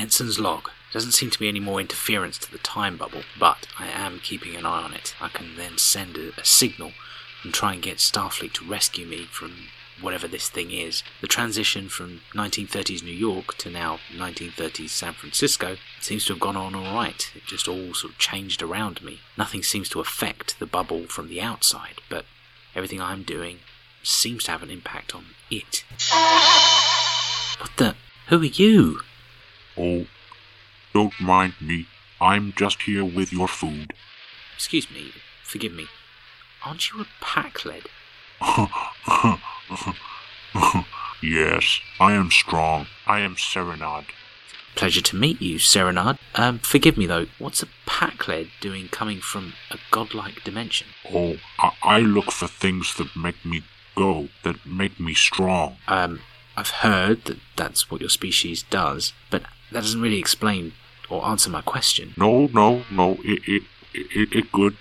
Ensign's log. Doesn't seem to be any more interference to the time bubble, but I am keeping an eye on it. I can then send a, a signal and try and get Starfleet to rescue me from whatever this thing is. The transition from 1930s New York to now 1930s San Francisco seems to have gone on alright. It just all sort of changed around me. Nothing seems to affect the bubble from the outside, but everything I'm doing seems to have an impact on it. What the? Who are you? Oh, don't mind me. I'm just here with your food. Excuse me, forgive me. Aren't you a Pakled? yes, I am strong. I am Serenade. Pleasure to meet you, Serenade. Um, forgive me though, what's a Pakled doing coming from a godlike dimension? Oh, I, I look for things that make me go, that make me strong. Um, I've heard that that's what your species does, but that doesn't really explain or answer my question. No, no, no, it, it, it, it good.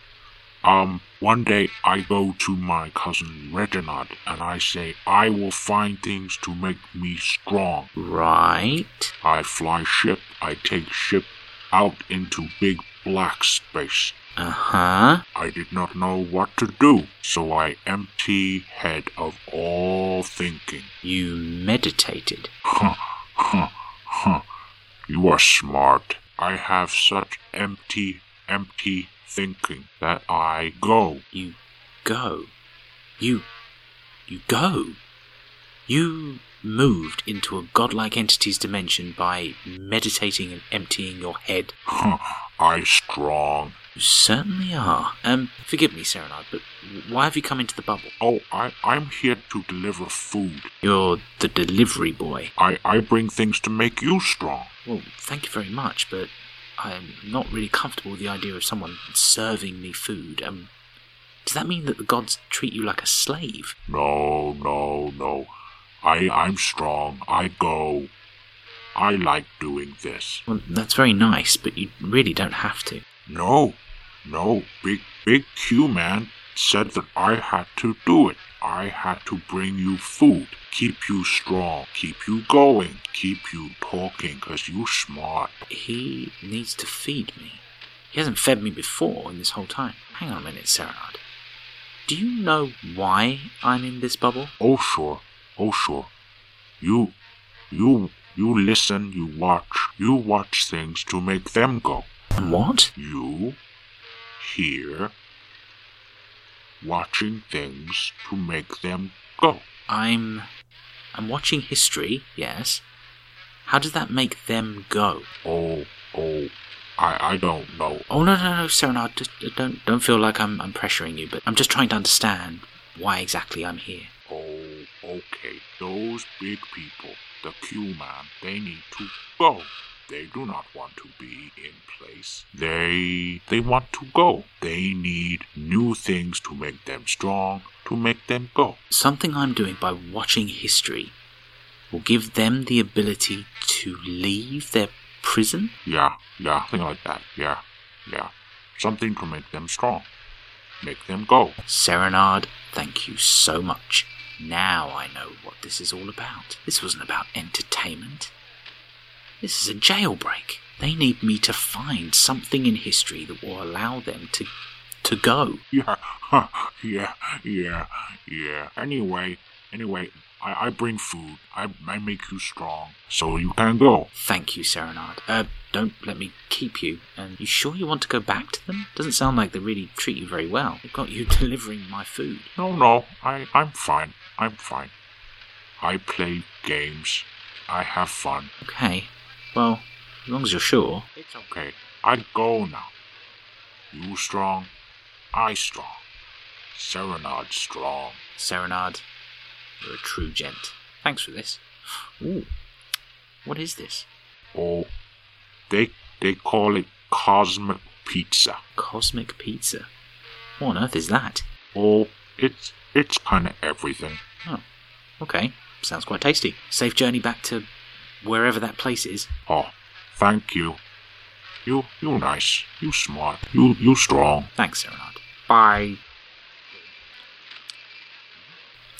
Um, one day I go to my cousin Reginald and I say, I will find things to make me strong. Right. I fly ship, I take ship out into big black space. Uh huh. I did not know what to do, so I empty head of all thinking. You meditated. Huh, huh, huh. You are smart. I have such empty, empty thinking that I go. You go. You. You go. You moved into a godlike entity's dimension by meditating and emptying your head. I strong. You certainly are. Um, forgive me, Serenade, but why have you come into the bubble? Oh, I, I'm here to deliver food. You're the delivery boy. I, I bring things to make you strong. Well, thank you very much, but I'm not really comfortable with the idea of someone serving me food. Um, does that mean that the gods treat you like a slave? No, no, no. I, I'm strong. I go. I like doing this. Well, that's very nice, but you really don't have to. No, no. Big, big Q man said that I had to do it. I had to bring you food, keep you strong, keep you going, keep you talking, cause you smart. He needs to feed me. He hasn't fed me before in this whole time. Hang on a minute, Serenade. Do you know why I'm in this bubble? Oh sure, oh sure. You, you, you listen, you watch, you watch things to make them go. What? You, hear, watching things to make them go. I'm. I'm watching history, yes. How does that make them go? Oh, oh, I, I don't know. Oh no no no, Serenade, just, don't don't feel like I'm I'm pressuring you, but I'm just trying to understand why exactly I'm here. Oh, okay. Those big people, the Q man, they need to go. They do not want to be in place. They they want to go. They need new things to make them strong, to make them go. Something I'm doing by watching history will give them the ability to leave their prison? Yeah, yeah, something like that. Yeah, yeah. Something to make them strong. Make them go. Serenade, thank you so much. Now I know what this is all about. This wasn't about entertainment. This is a jailbreak. They need me to find something in history that will allow them to to go. Yeah, yeah, yeah, yeah. Anyway, anyway, I, I bring food. I, I make you strong, so you can go. Thank you, Serenade. Uh, don't let me keep you. And you sure you want to go back to them? Doesn't sound like they really treat you very well. They've got you delivering my food. No, no, I, I'm fine. I'm fine. I play games. I have fun. Okay. Well, as long as you're sure. It's okay. I go now. You strong, I strong. Serenade strong. Serenade, you're a true gent. Thanks for this. Ooh, what is this? Oh, they they call it cosmic pizza. Cosmic pizza. What on earth is that? Oh, it's it's kind of everything. Oh, okay. Sounds quite tasty. Safe journey back to wherever that place is. Oh, thank you. You you're nice. You smart. You you strong. Thanks, Serenade. Bye.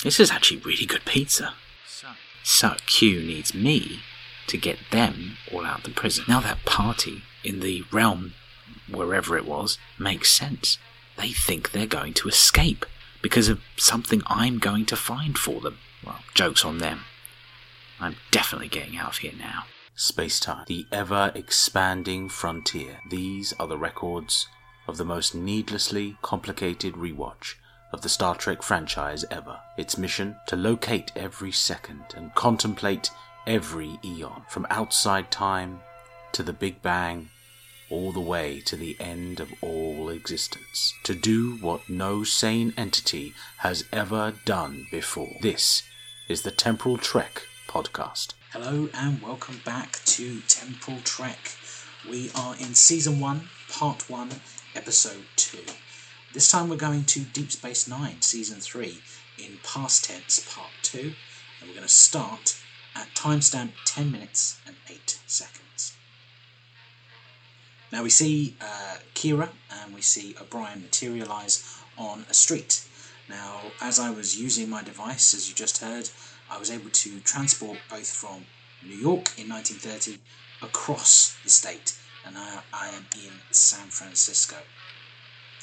This is actually really good pizza. So, so Q needs me to get them all out of the prison. Now that party in the realm, wherever it was, makes sense. They think they're going to escape because of something I'm going to find for them. Well, joke's on them. I'm definitely getting out of here now. Space time, the ever expanding frontier. These are the records of the most needlessly complicated rewatch of the Star Trek franchise ever. Its mission to locate every second and contemplate every eon, from outside time to the Big Bang, all the way to the end of all existence. To do what no sane entity has ever done before. This is the Temporal Trek podcast. Hello and welcome back to Temporal Trek. We are in season 1, part 1, episode 2. This time we're going to Deep Space Nine, season 3, in past tense, part 2, and we're going to start at timestamp 10 minutes and 8 seconds. Now we see uh, Kira and we see O'Brien materialize on a street. Now, as I was using my device, as you just heard, I was able to transport both from New York in 1930 across the state, and I, I am in San Francisco.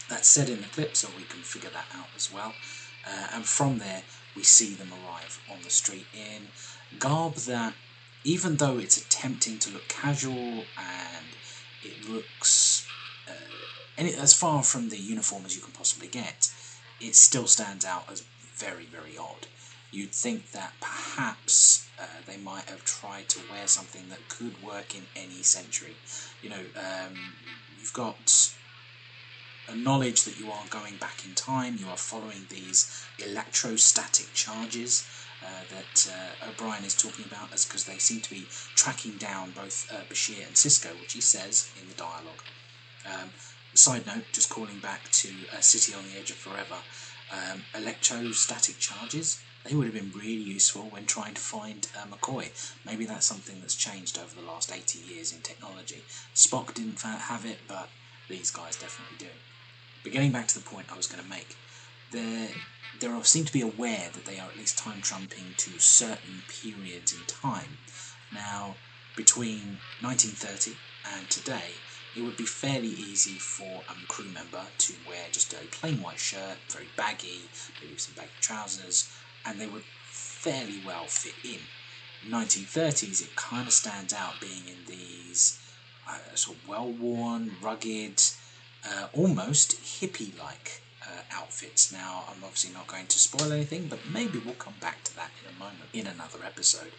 That's said in the clip, so we can figure that out as well. Uh, and from there, we see them arrive on the street in garb that, even though it's attempting to look casual and it looks uh, as far from the uniform as you can possibly get, it still stands out as very, very odd you'd think that perhaps uh, they might have tried to wear something that could work in any century. You know, um, you've got a knowledge that you are going back in time, you are following these electrostatic charges. Uh, that uh, O'Brien is talking about, as because they seem to be tracking down both uh, Bashir and Sisko, which he says in the dialogue. Um, side note, just calling back to a City on the Edge of Forever, um, electrostatic charges they would have been really useful when trying to find uh, McCoy. Maybe that's something that's changed over the last 80 years in technology. Spock didn't have it, but these guys definitely do. But getting back to the point I was going to make, they they seem to be aware that they are at least time trumping to certain periods in time. Now, between 1930 and today, it would be fairly easy for a crew member to wear just a plain white shirt, very baggy, maybe some baggy trousers, and they would fairly well fit in. 1930s, it kind of stands out being in these uh, sort of well worn, rugged, uh, almost hippie like uh, outfits. Now, I'm obviously not going to spoil anything, but maybe we'll come back to that in a moment in another episode.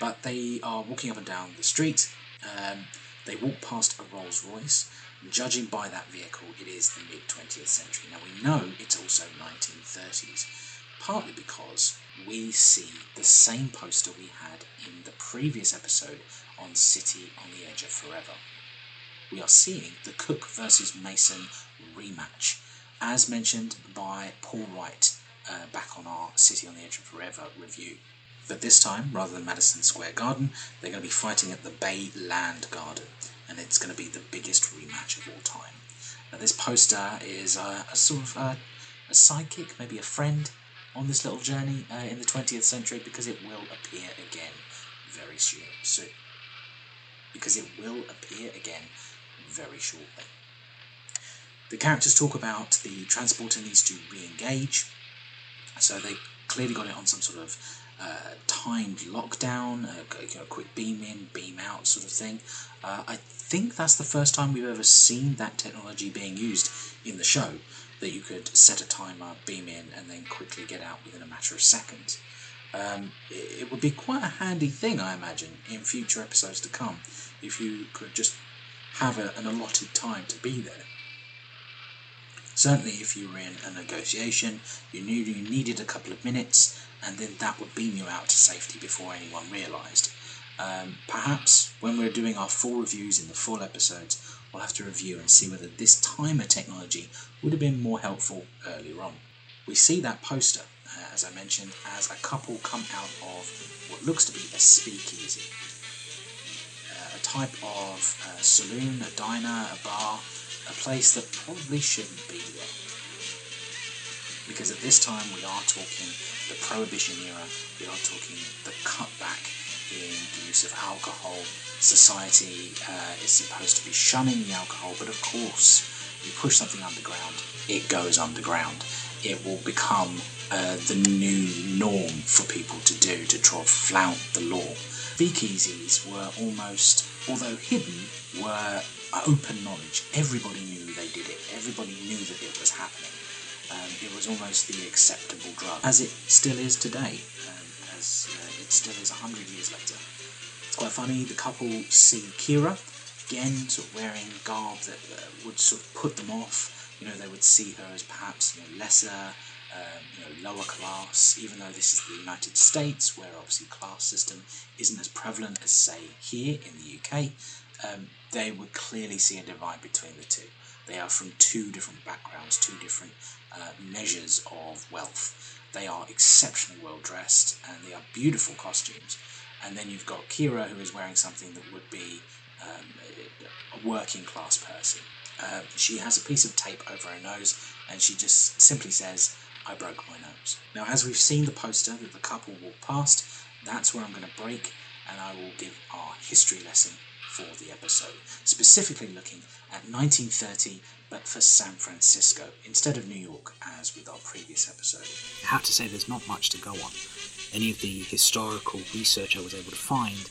But they are walking up and down the street. Um, they walk past a Rolls Royce. Judging by that vehicle, it is the mid 20th century. Now, we know it's also 1930s partly because we see the same poster we had in the previous episode on City on the Edge of Forever. We are seeing the Cook versus Mason rematch, as mentioned by Paul Wright uh, back on our City on the Edge of Forever review. But this time, rather than Madison Square Garden, they're going to be fighting at the Bay Land Garden, and it's going to be the biggest rematch of all time. Now, this poster is a, a sort of a, a sidekick, maybe a friend on this little journey uh, in the 20th century because it will appear again very soon. Because it will appear again very shortly. The characters talk about the transporter needs to re engage, so they clearly got it on some sort of uh, timed lockdown, a, quick beam in, beam out sort of thing. Uh, I think that's the first time we've ever seen that technology being used in the show that you could set a timer, beam in, and then quickly get out within a matter of seconds. Um, it would be quite a handy thing, I imagine, in future episodes to come, if you could just have a, an allotted time to be there. Certainly, if you were in a negotiation, you knew you needed a couple of minutes, and then that would beam you out to safety before anyone realised. Um, perhaps when we're doing our full reviews in the full episodes, we'll have to review and see whether this timer technology would have been more helpful earlier on. We see that poster, uh, as I mentioned, as a couple come out of what looks to be a speakeasy. Type of uh, saloon, a diner, a bar, a place that probably shouldn't be there. Because at this time we are talking the Prohibition era, we are talking the cutback in the use of alcohol. Society uh, is supposed to be shunning the alcohol, but of course, you push something underground, it goes underground. It will become uh, the new norm for people to do to try to flout the law. Speakeasies were almost, although hidden, were open knowledge. Everybody knew they did it. Everybody knew that it was happening. Um, it was almost the acceptable drug, as it still is today, um, as uh, it still is 100 years later. It's quite funny, the couple see Kira, again, sort of wearing garb that uh, would sort of put them off. You know, they would see her as perhaps you know, lesser, um, you know, lower class, even though this is the United States, where obviously class system isn't as prevalent as, say, here in the UK, um, they would clearly see a divide between the two. They are from two different backgrounds, two different uh, measures of wealth. They are exceptionally well dressed and they are beautiful costumes. And then you've got Kira, who is wearing something that would be um, a working class person. Uh, she has a piece of tape over her nose and she just simply says, I broke my nose. Now, as we've seen the poster that the couple walked past, that's where I'm going to break and I will give our history lesson for the episode, specifically looking at 1930 but for San Francisco instead of New York, as with our previous episode. I have to say, there's not much to go on. Any of the historical research I was able to find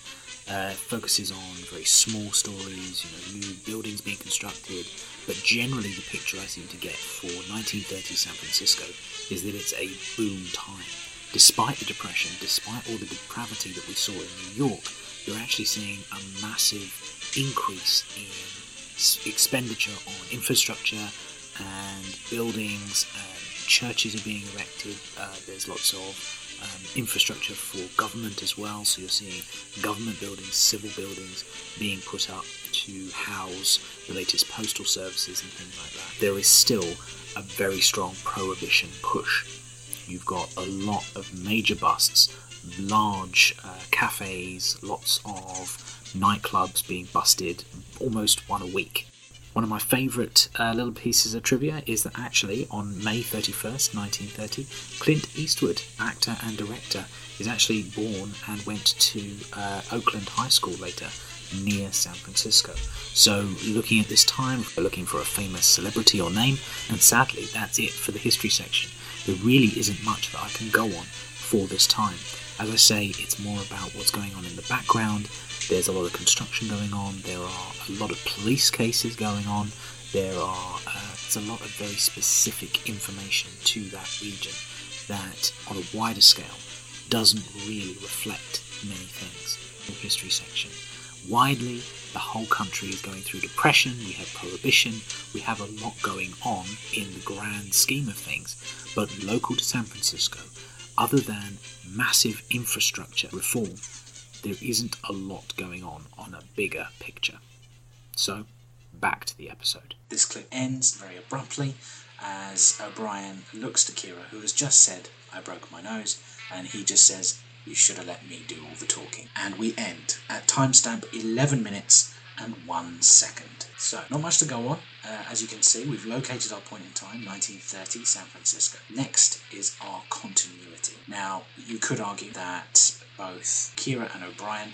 uh, focuses on very small stories, you know, new buildings being constructed, but generally the picture I seem to get for 1930s San Francisco is that it's a boom time. Despite the Depression, despite all the depravity that we saw in New York, you're actually seeing a massive increase in expenditure on infrastructure and buildings. And churches are being erected. Uh, there's lots of um, infrastructure for government as well. So you're seeing government buildings, civil buildings being put up to house the latest postal services and things like that. There is still a very strong prohibition push. You've got a lot of major busts, large uh, cafes, lots of nightclubs being busted almost one a week. One of my favourite uh, little pieces of trivia is that actually on May 31st, 1930, Clint Eastwood, actor and director, is actually born and went to uh, Oakland High School later, near San Francisco. So, looking at this time, we're looking for a famous celebrity or name, and sadly, that's it for the history section. There really isn't much that I can go on for this time. As I say, it's more about what's going on in the background there's a lot of construction going on. There are a lot of police cases going on. There are uh, there's a lot of very specific information to that region that, on a wider scale, doesn't really reflect many things. The history section. Widely, the whole country is going through depression. We have prohibition. We have a lot going on in the grand scheme of things. But local to San Francisco, other than massive infrastructure reform, there isn't a lot going on on a bigger picture. So, back to the episode. This clip ends very abruptly as uh, O'Brien looks to Kira, who has just said, I broke my nose, and he just says, You should have let me do all the talking. And we end at timestamp 11 minutes and 1 second. So, not much to go on. Uh, as you can see, we've located our point in time, 1930, San Francisco. Next is our continuity. Now, you could argue that both Kira and O'Brien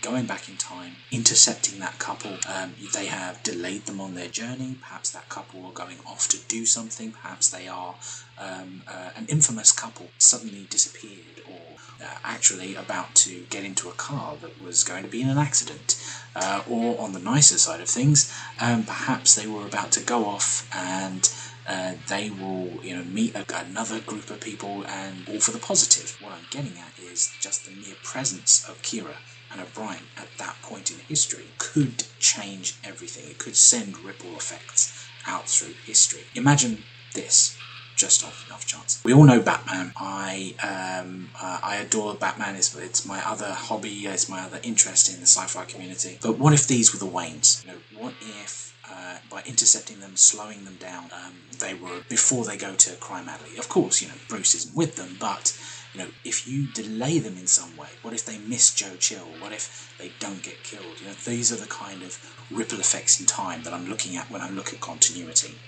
going back in time, intercepting that couple. Um, they have delayed them on their journey. Perhaps that couple are going off to do something. Perhaps they are um, uh, an infamous couple suddenly disappeared or uh, actually about to get into a car that was going to be in an accident. Uh, or on the nicer side of things, um, perhaps they were about to go off and uh, they will, you know, meet a, another group of people and all for the positive. What I'm getting at is just the mere presence of Kira and O'Brien at that point in history could change everything. It could send ripple effects out through history. Imagine this just off enough chance. We all know Batman. I um, uh, I adore Batman. It's, it's my other hobby. It's my other interest in the sci-fi community. But what if these were the Waynes? You know, what if uh, by intercepting them, slowing them down. Um, they were before they go to Crime Alley. Of course, you know Bruce isn't with them, but you know if you delay them in some way, what if they miss Joe Chill? What if they don't get killed? You know these are the kind of ripple effects in time that I'm looking at when I look at continuity.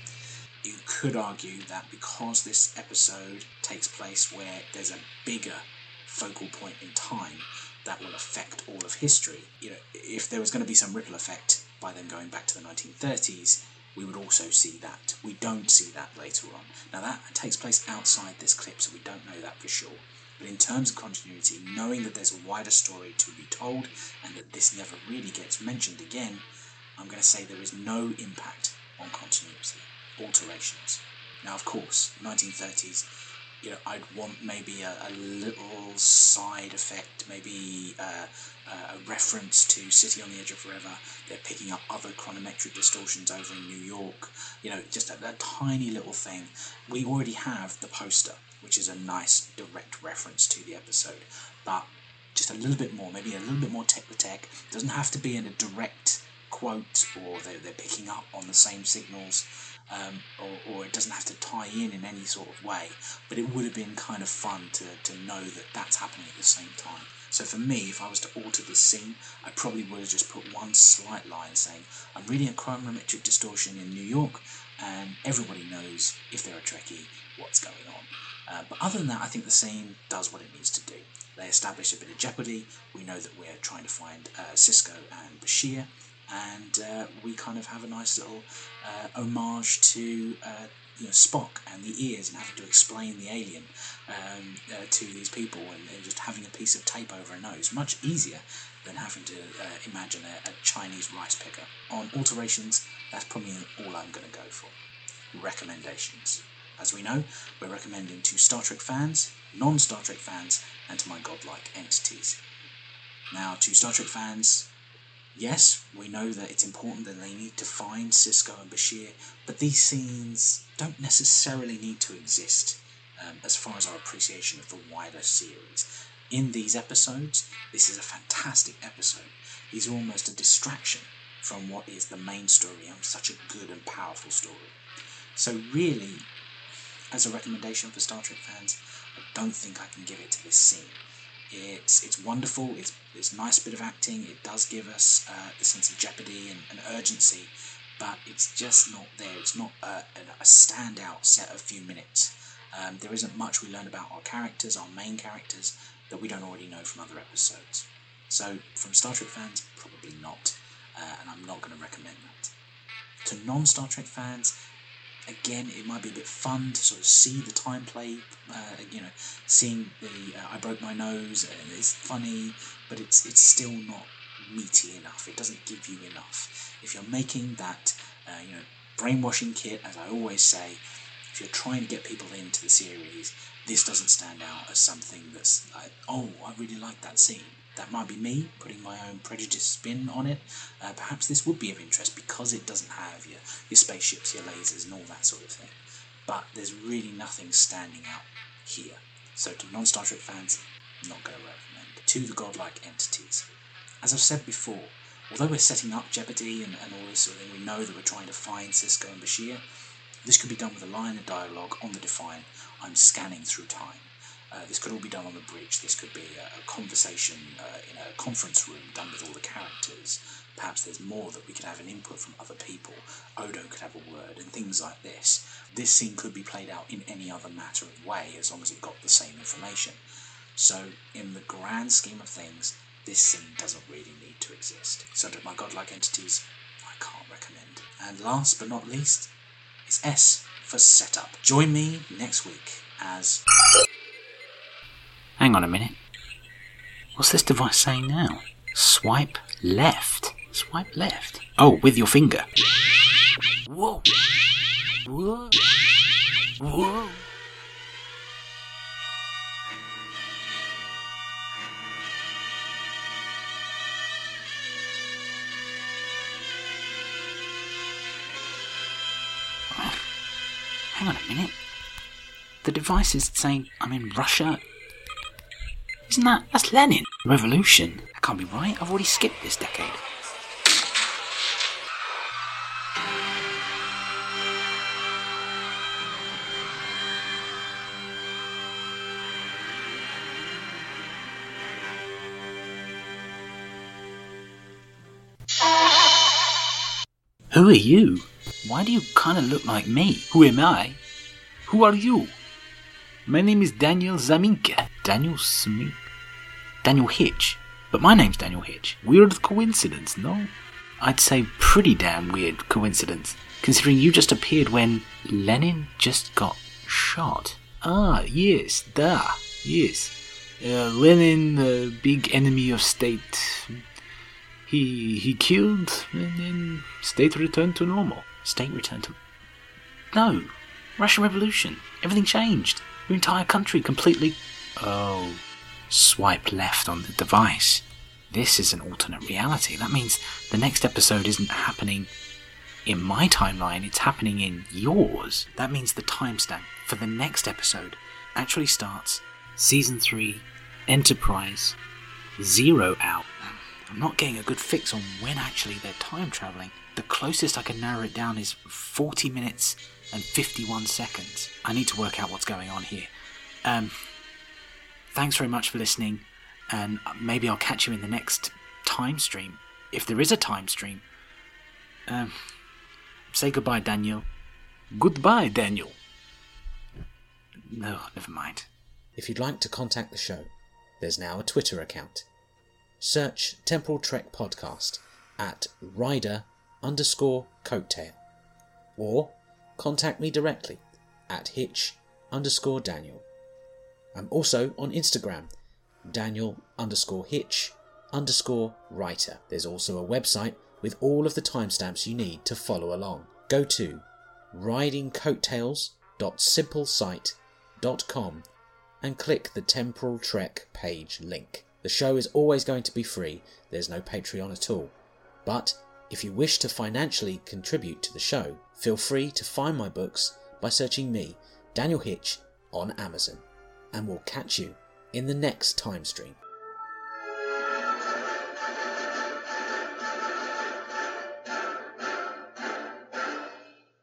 You could argue that because this episode takes place where there's a bigger focal point in time, that will affect all of history. You know, if there was going to be some ripple effect by them going back to the 1930s, we would also see that. We don't see that later on. Now that takes place outside this clip, so we don't know that for sure. But in terms of continuity, knowing that there's a wider story to be told and that this never really gets mentioned again, I'm going to say there is no impact on continuity, alterations. Now, of course, 1930s, you know, I'd want maybe a, a little side effect, maybe uh, uh, a reference to City on the Edge of Forever. They're picking up other chronometric distortions over in New York. You know, just a, a tiny little thing. We already have the poster, which is a nice direct reference to the episode, but just a little bit more, maybe a little bit more tech to tech. Doesn't have to be in a direct quote or they're, they're picking up on the same signals. Um, or, or, it doesn't have to tie in in any sort of way, but it would have been kind of fun to, to know that that's happening at the same time. So for me, if I was to alter this scene, I probably would have just put one slight line saying, I'm reading a chronometric distortion in New York, and everybody knows, if they're a Trekkie, what's going on. Uh, but other than that, I think the scene does what it needs to do. They establish a bit of jeopardy. We know that we're trying to find uh, Sisko and Bashir, and uh, we kind of have a nice little uh, homage to uh, you know, Spock and the ears and having to explain the alien um, to these people and, and, just having a piece of tape over a nose. Much easier than having to imagine a, a, Chinese rice picker. On alterations, that's probably all I'm going to go for. Recommendations. As we know, we're recommending to Star Trek fans, non Star Trek fans, and to my godlike entities. Now, to Star Trek fans, Yes, we know that it's important that they need to find Sisko and Bashir, but these scenes don't necessarily need to exist um, as far as our appreciation of the wider series. In these episodes, this is a fantastic episode. These are almost a distraction from what is the main story and such a good and powerful story. So, really, as a recommendation for Star Trek fans, I don't think I can give it to this scene. It's it's wonderful. It's it's a nice bit of acting. It does give us uh, the sense of jeopardy and, and, urgency, but it's just not there. It's not a, a standout set of few minutes. Um, there isn't much we learn about our characters, our main characters, that we don't already know from other episodes. So, from Star Trek fans, probably not, uh, and I'm not going to recommend that. To non Star Trek fans, again, it might be a bit fun to sort of see the time play. Uh, you know, seeing the uh, I broke my nose it's funny, but it's it's still not meaty enough. It doesn't give you enough. If you're making that, uh, you know, brainwashing kit, as I always say, if you're trying to get people into the series, this doesn't stand out as something that's like, oh, I really like that scene. That might be me putting my own prejudice spin on it. Uh, perhaps this would be of interest because it doesn't have your, your spaceships, your lasers, and all that sort of thing. But there's really nothing standing out here. So, to non Star Trek fans, not going to recommend. To the godlike entities. As I've said before, although we're setting up Jeopardy and, and all this sort of thing, we know that we're trying to find Sisko and Bashir. This could be done with a line of dialogue on the Defiant I'm scanning through time. Uh, this could all be done on the bridge. This could be a, a conversation uh, in a conference room done with all the characters. Perhaps there's more that we could have an input from other people. Odo could have a word and things like this. This scene could be played out in any other matter of way as long as it got the same information. So, in the grand scheme of things, this scene doesn't really need to exist. So, to my godlike entities, I can't recommend. And last but not least, is S for setup. Join me next week as. Hang on a minute. What's this device saying now? Swipe left. Swipe left. Oh, with your finger. Whoa. Whoa. Whoa. Hang on a minute. The device is saying I'm in Russia isn't that? That's Lenin. Revolution. That can't be right. I've already skipped this decade. Who are you? Why do you kind of look like me? Who am I? Who are you? My name is Daniel Zaminka. Daniel Smith. Daniel Hitch. But my name's Daniel Hitch. Weird coincidence, no? I'd say pretty damn weird coincidence, considering you just appeared when Lenin just got shot. Ah, yes, da, yes. Uh, Lenin, the big enemy of state, he he killed, and then state returned to normal. State returned to. No, Russian Revolution. Everything changed. Your entire country completely. Oh. Swipe left on the device. This is an alternate reality. That means the next episode isn't happening in my timeline, it's happening in yours. That means the timestamp for the next episode actually starts season 3, Enterprise, Zero Hour. I'm not getting a good fix on when actually they're time traveling. The closest I can narrow it down is 40 minutes and 51 seconds. I need to work out what's going on here. Um, thanks very much for listening, and maybe I'll catch you in the next time stream, if there is a time stream. Um, say goodbye, Daniel. Goodbye, Daniel. No, never mind. If you'd like to contact the show, there's now a Twitter account. Search Temporal Trek Podcast at rider underscore coattail or contact me directly at hitch underscore Daniel. I'm also on Instagram, Daniel underscore hitch underscore writer. There's also a website with all of the timestamps you need to follow along. Go to ridingcoattails.simplesite.com and click the Temporal Trek page link. The show is always going to be free, there's no Patreon at all. But if you wish to financially contribute to the show, feel free to find my books by searching me, Daniel Hitch, on Amazon. And we'll catch you in the next time stream.